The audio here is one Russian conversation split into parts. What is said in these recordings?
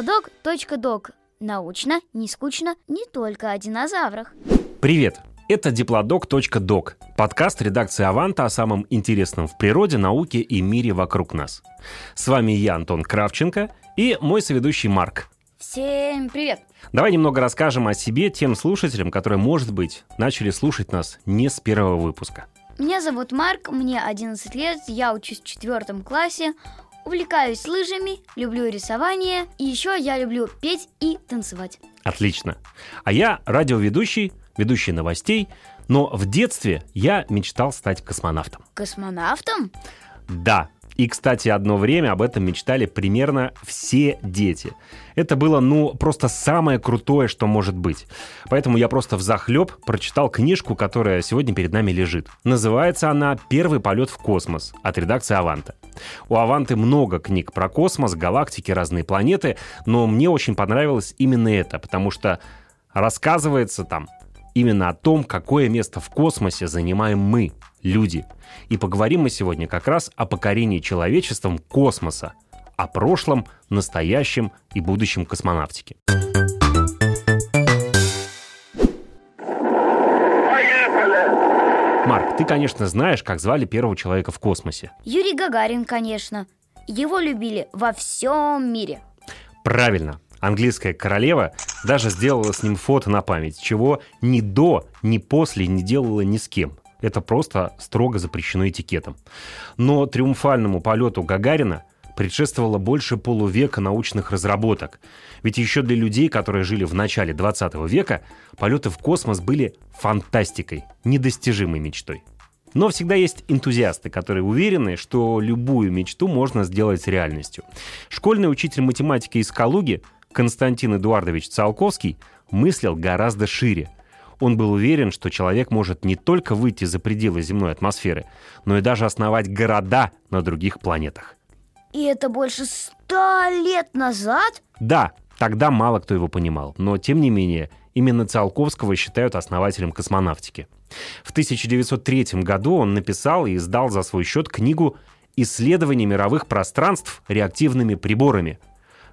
Диплодок.док. Научно, не скучно, не только о динозаврах. Привет! Это диплодок.док, подкаст редакции «Аванта» о самом интересном в природе, науке и мире вокруг нас. С вами я, Антон Кравченко, и мой соведущий Марк. Всем привет! Давай немного расскажем о себе тем слушателям, которые, может быть, начали слушать нас не с первого выпуска. Меня зовут Марк, мне 11 лет, я учусь в четвертом классе, увлекаюсь лыжами, люблю рисование, и еще я люблю петь и танцевать. Отлично. А я радиоведущий, ведущий новостей, но в детстве я мечтал стать космонавтом. Космонавтом? Да, и, кстати, одно время об этом мечтали примерно все дети. Это было, ну, просто самое крутое, что может быть. Поэтому я просто в захлеб прочитал книжку, которая сегодня перед нами лежит. Называется она «Первый полет в космос» от редакции «Аванта». У «Аванты» много книг про космос, галактики, разные планеты, но мне очень понравилось именно это, потому что рассказывается там именно о том, какое место в космосе занимаем мы, люди. И поговорим мы сегодня как раз о покорении человечеством космоса, о прошлом, настоящем и будущем космонавтики. Марк, ты, конечно, знаешь, как звали первого человека в космосе. Юрий Гагарин, конечно. Его любили во всем мире. Правильно. Английская королева даже сделала с ним фото на память, чего ни до, ни после не делала ни с кем. Это просто строго запрещено этикетом. Но триумфальному полету Гагарина предшествовало больше полувека научных разработок. Ведь еще для людей, которые жили в начале 20 века, полеты в космос были фантастикой, недостижимой мечтой. Но всегда есть энтузиасты, которые уверены, что любую мечту можно сделать реальностью. Школьный учитель математики из Калуги Константин Эдуардович Циолковский мыслил гораздо шире. Он был уверен, что человек может не только выйти за пределы земной атмосферы, но и даже основать города на других планетах. И это больше ста лет назад? Да, тогда мало кто его понимал, но тем не менее, именно Циолковского считают основателем космонавтики. В 1903 году он написал и издал за свой счет книгу «Исследование мировых пространств реактивными приборами»,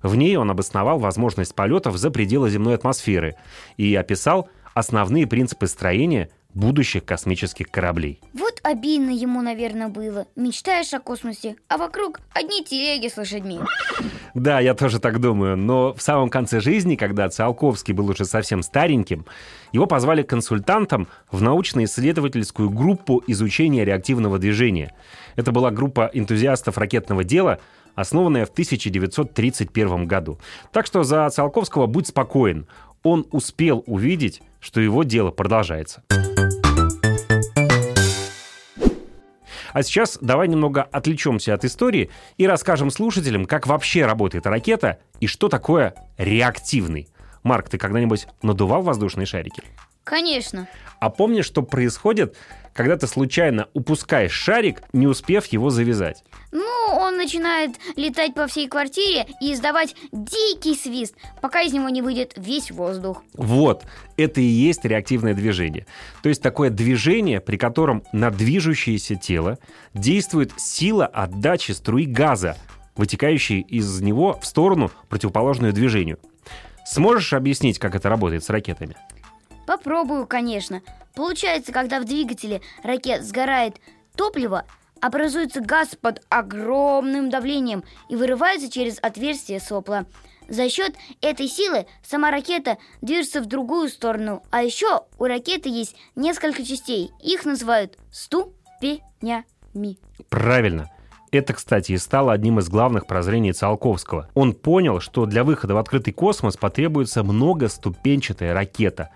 в ней он обосновал возможность полетов за пределы земной атмосферы и описал основные принципы строения будущих космических кораблей. Вот обидно ему, наверное, было. Мечтаешь о космосе, а вокруг одни телеги с лошадьми. Да, я тоже так думаю. Но в самом конце жизни, когда Циолковский был уже совсем стареньким, его позвали консультантом в научно-исследовательскую группу изучения реактивного движения. Это была группа энтузиастов ракетного дела, основанная в 1931 году. Так что за Циолковского будь спокоен. Он успел увидеть, что его дело продолжается. А сейчас давай немного отвлечемся от истории и расскажем слушателям, как вообще работает ракета и что такое реактивный. Марк, ты когда-нибудь надувал воздушные шарики? Конечно. А помнишь, что происходит, когда ты случайно упускаешь шарик, не успев его завязать? Ну, он начинает летать по всей квартире и издавать дикий свист, пока из него не выйдет весь воздух. Вот, это и есть реактивное движение. То есть такое движение, при котором на движущееся тело действует сила отдачи струи газа, вытекающей из него в сторону, противоположную движению. Сможешь объяснить, как это работает с ракетами? Попробую, конечно. Получается, когда в двигателе ракет сгорает топливо, образуется газ под огромным давлением и вырывается через отверстие сопла. За счет этой силы сама ракета движется в другую сторону. А еще у ракеты есть несколько частей. Их называют ступенями. Правильно. Это, кстати, и стало одним из главных прозрений Циолковского. Он понял, что для выхода в открытый космос потребуется многоступенчатая ракета.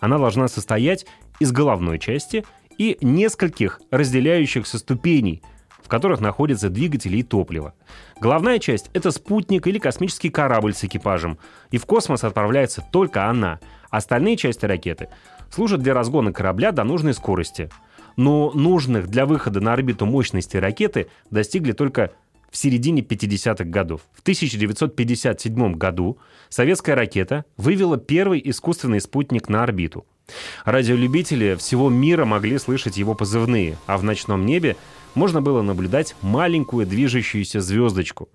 Она должна состоять из головной части и нескольких разделяющихся ступеней, в которых находятся двигатели и топливо. Головная часть — это спутник или космический корабль с экипажем, и в космос отправляется только она. Остальные части ракеты служат для разгона корабля до нужной скорости. Но нужных для выхода на орбиту мощности ракеты достигли только в середине 50-х годов. В 1957 году советская ракета вывела первый искусственный спутник на орбиту. Радиолюбители всего мира могли слышать его позывные, а в ночном небе можно было наблюдать маленькую движущуюся звездочку.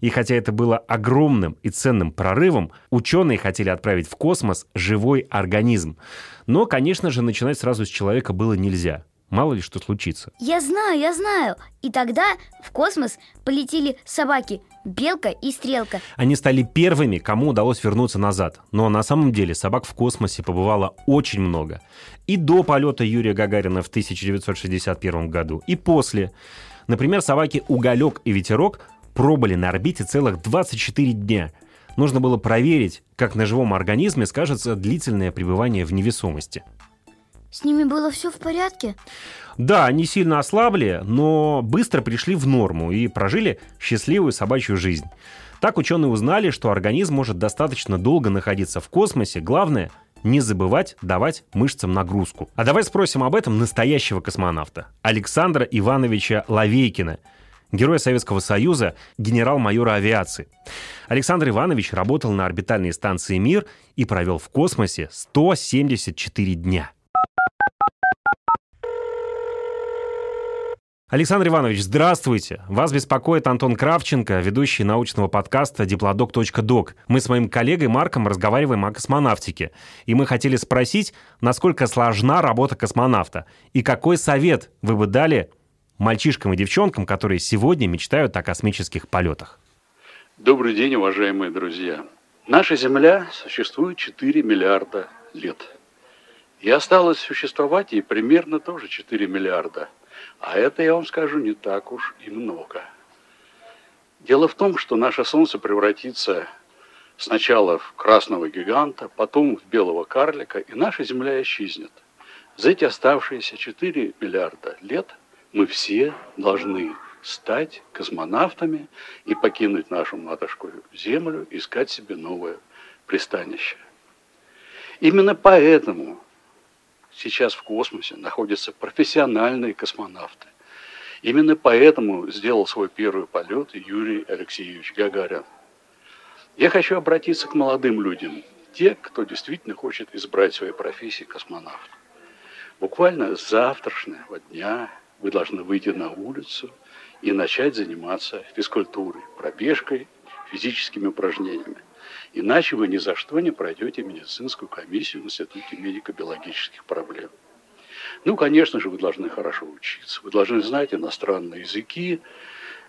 И хотя это было огромным и ценным прорывом, ученые хотели отправить в космос живой организм. Но, конечно же, начинать сразу с человека было нельзя. Мало ли что случится. Я знаю, я знаю. И тогда в космос полетели собаки Белка и Стрелка. Они стали первыми, кому удалось вернуться назад. Но на самом деле собак в космосе побывало очень много. И до полета Юрия Гагарина в 1961 году, и после. Например, собаки Уголек и Ветерок пробыли на орбите целых 24 дня. Нужно было проверить, как на живом организме скажется длительное пребывание в невесомости. С ними было все в порядке? Да, они сильно ослабли, но быстро пришли в норму и прожили счастливую собачью жизнь. Так ученые узнали, что организм может достаточно долго находиться в космосе. Главное не забывать давать мышцам нагрузку. А давай спросим об этом настоящего космонавта, Александра Ивановича Лавейкина, героя Советского Союза, генерал-майора авиации. Александр Иванович работал на орбитальной станции «Мир» и провел в космосе 174 дня. Александр Иванович, здравствуйте. Вас беспокоит Антон Кравченко, ведущий научного подкаста diplodok.doc. Мы с моим коллегой Марком разговариваем о космонавтике. И мы хотели спросить, насколько сложна работа космонавта и какой совет вы бы дали мальчишкам и девчонкам, которые сегодня мечтают о космических полетах. Добрый день, уважаемые друзья. Наша Земля существует 4 миллиарда лет. И осталось существовать ей примерно тоже 4 миллиарда – а это, я вам скажу, не так уж и много. Дело в том, что наше Солнце превратится сначала в красного гиганта, потом в белого карлика, и наша Земля исчезнет. За эти оставшиеся 4 миллиарда лет мы все должны стать космонавтами и покинуть нашу матушку Землю, искать себе новое пристанище. Именно поэтому сейчас в космосе находятся профессиональные космонавты. Именно поэтому сделал свой первый полет Юрий Алексеевич Гагарин. Я хочу обратиться к молодым людям, те, кто действительно хочет избрать своей профессии космонавта. Буквально с завтрашнего дня вы должны выйти на улицу и начать заниматься физкультурой, пробежкой, физическими упражнениями. Иначе вы ни за что не пройдете медицинскую комиссию в Институте медико-биологических проблем. Ну, конечно же, вы должны хорошо учиться, вы должны знать иностранные языки,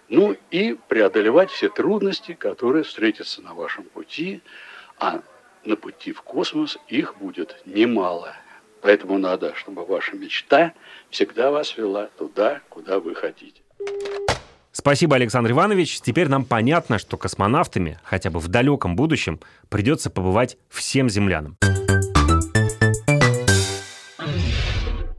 ну и преодолевать все трудности, которые встретятся на вашем пути, а на пути в космос их будет немало. Поэтому надо, чтобы ваша мечта всегда вас вела туда, куда вы хотите. Спасибо, Александр Иванович. Теперь нам понятно, что космонавтами, хотя бы в далеком будущем, придется побывать всем землянам.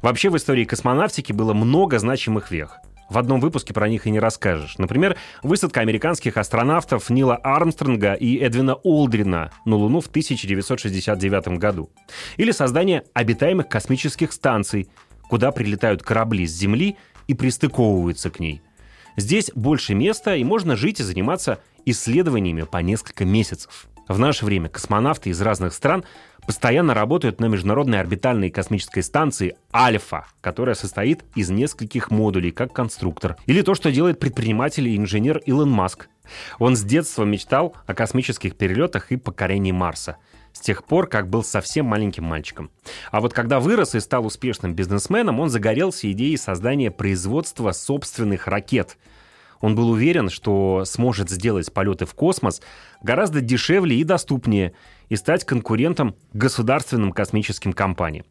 Вообще в истории космонавтики было много значимых вех. В одном выпуске про них и не расскажешь. Например, высадка американских астронавтов Нила Армстронга и Эдвина Олдрина на Луну в 1969 году. Или создание обитаемых космических станций, куда прилетают корабли с Земли и пристыковываются к ней – Здесь больше места, и можно жить и заниматься исследованиями по несколько месяцев. В наше время космонавты из разных стран постоянно работают на Международной орбитальной космической станции «Альфа», которая состоит из нескольких модулей, как конструктор. Или то, что делает предприниматель и инженер Илон Маск. Он с детства мечтал о космических перелетах и покорении Марса с тех пор, как был совсем маленьким мальчиком. А вот когда вырос и стал успешным бизнесменом, он загорелся идеей создания производства собственных ракет. Он был уверен, что сможет сделать полеты в космос гораздо дешевле и доступнее и стать конкурентом государственным космическим компаниям.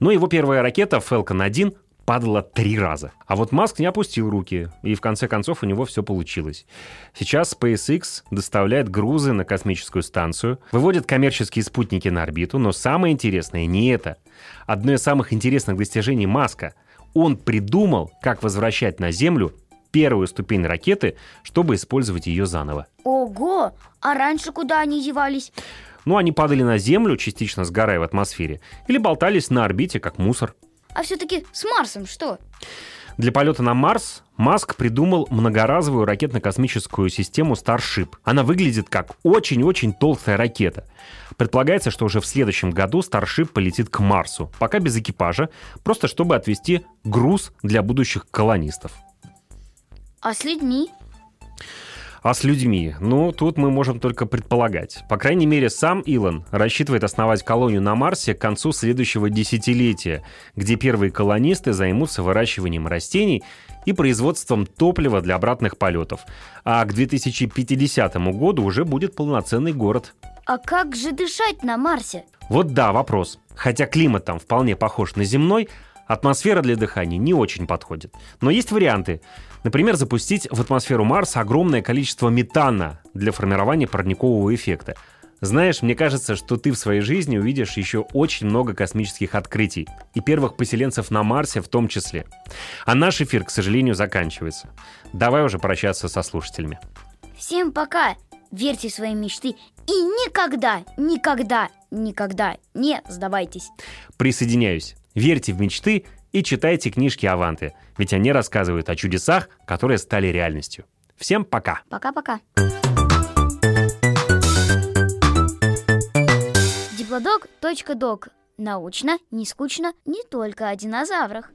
Но его первая ракета Falcon 1 падала три раза. А вот Маск не опустил руки, и в конце концов у него все получилось. Сейчас SpaceX доставляет грузы на космическую станцию, выводит коммерческие спутники на орбиту, но самое интересное не это. Одно из самых интересных достижений Маска — он придумал, как возвращать на Землю первую ступень ракеты, чтобы использовать ее заново. Ого! А раньше куда они девались? Ну, они падали на Землю, частично сгорая в атмосфере, или болтались на орбите, как мусор. А все-таки с Марсом что? Для полета на Марс Маск придумал многоразовую ракетно-космическую систему Starship. Она выглядит как очень-очень толстая ракета. Предполагается, что уже в следующем году Starship полетит к Марсу, пока без экипажа, просто чтобы отвезти груз для будущих колонистов. А с людьми? А с людьми? Ну, тут мы можем только предполагать. По крайней мере, сам Илон рассчитывает основать колонию на Марсе к концу следующего десятилетия, где первые колонисты займутся выращиванием растений и производством топлива для обратных полетов. А к 2050 году уже будет полноценный город. А как же дышать на Марсе? Вот да, вопрос. Хотя климат там вполне похож на земной, атмосфера для дыхания не очень подходит. Но есть варианты. Например, запустить в атмосферу Марса огромное количество метана для формирования парникового эффекта. Знаешь, мне кажется, что ты в своей жизни увидишь еще очень много космических открытий. И первых поселенцев на Марсе в том числе. А наш эфир, к сожалению, заканчивается. Давай уже прощаться со слушателями. Всем пока! Верьте в свои мечты и никогда, никогда, никогда не сдавайтесь. Присоединяюсь. Верьте в мечты и читайте книжки Аванты, ведь они рассказывают о чудесах, которые стали реальностью. Всем пока! Пока-пока! Диплодок.док. Научно, не скучно, не только о динозаврах.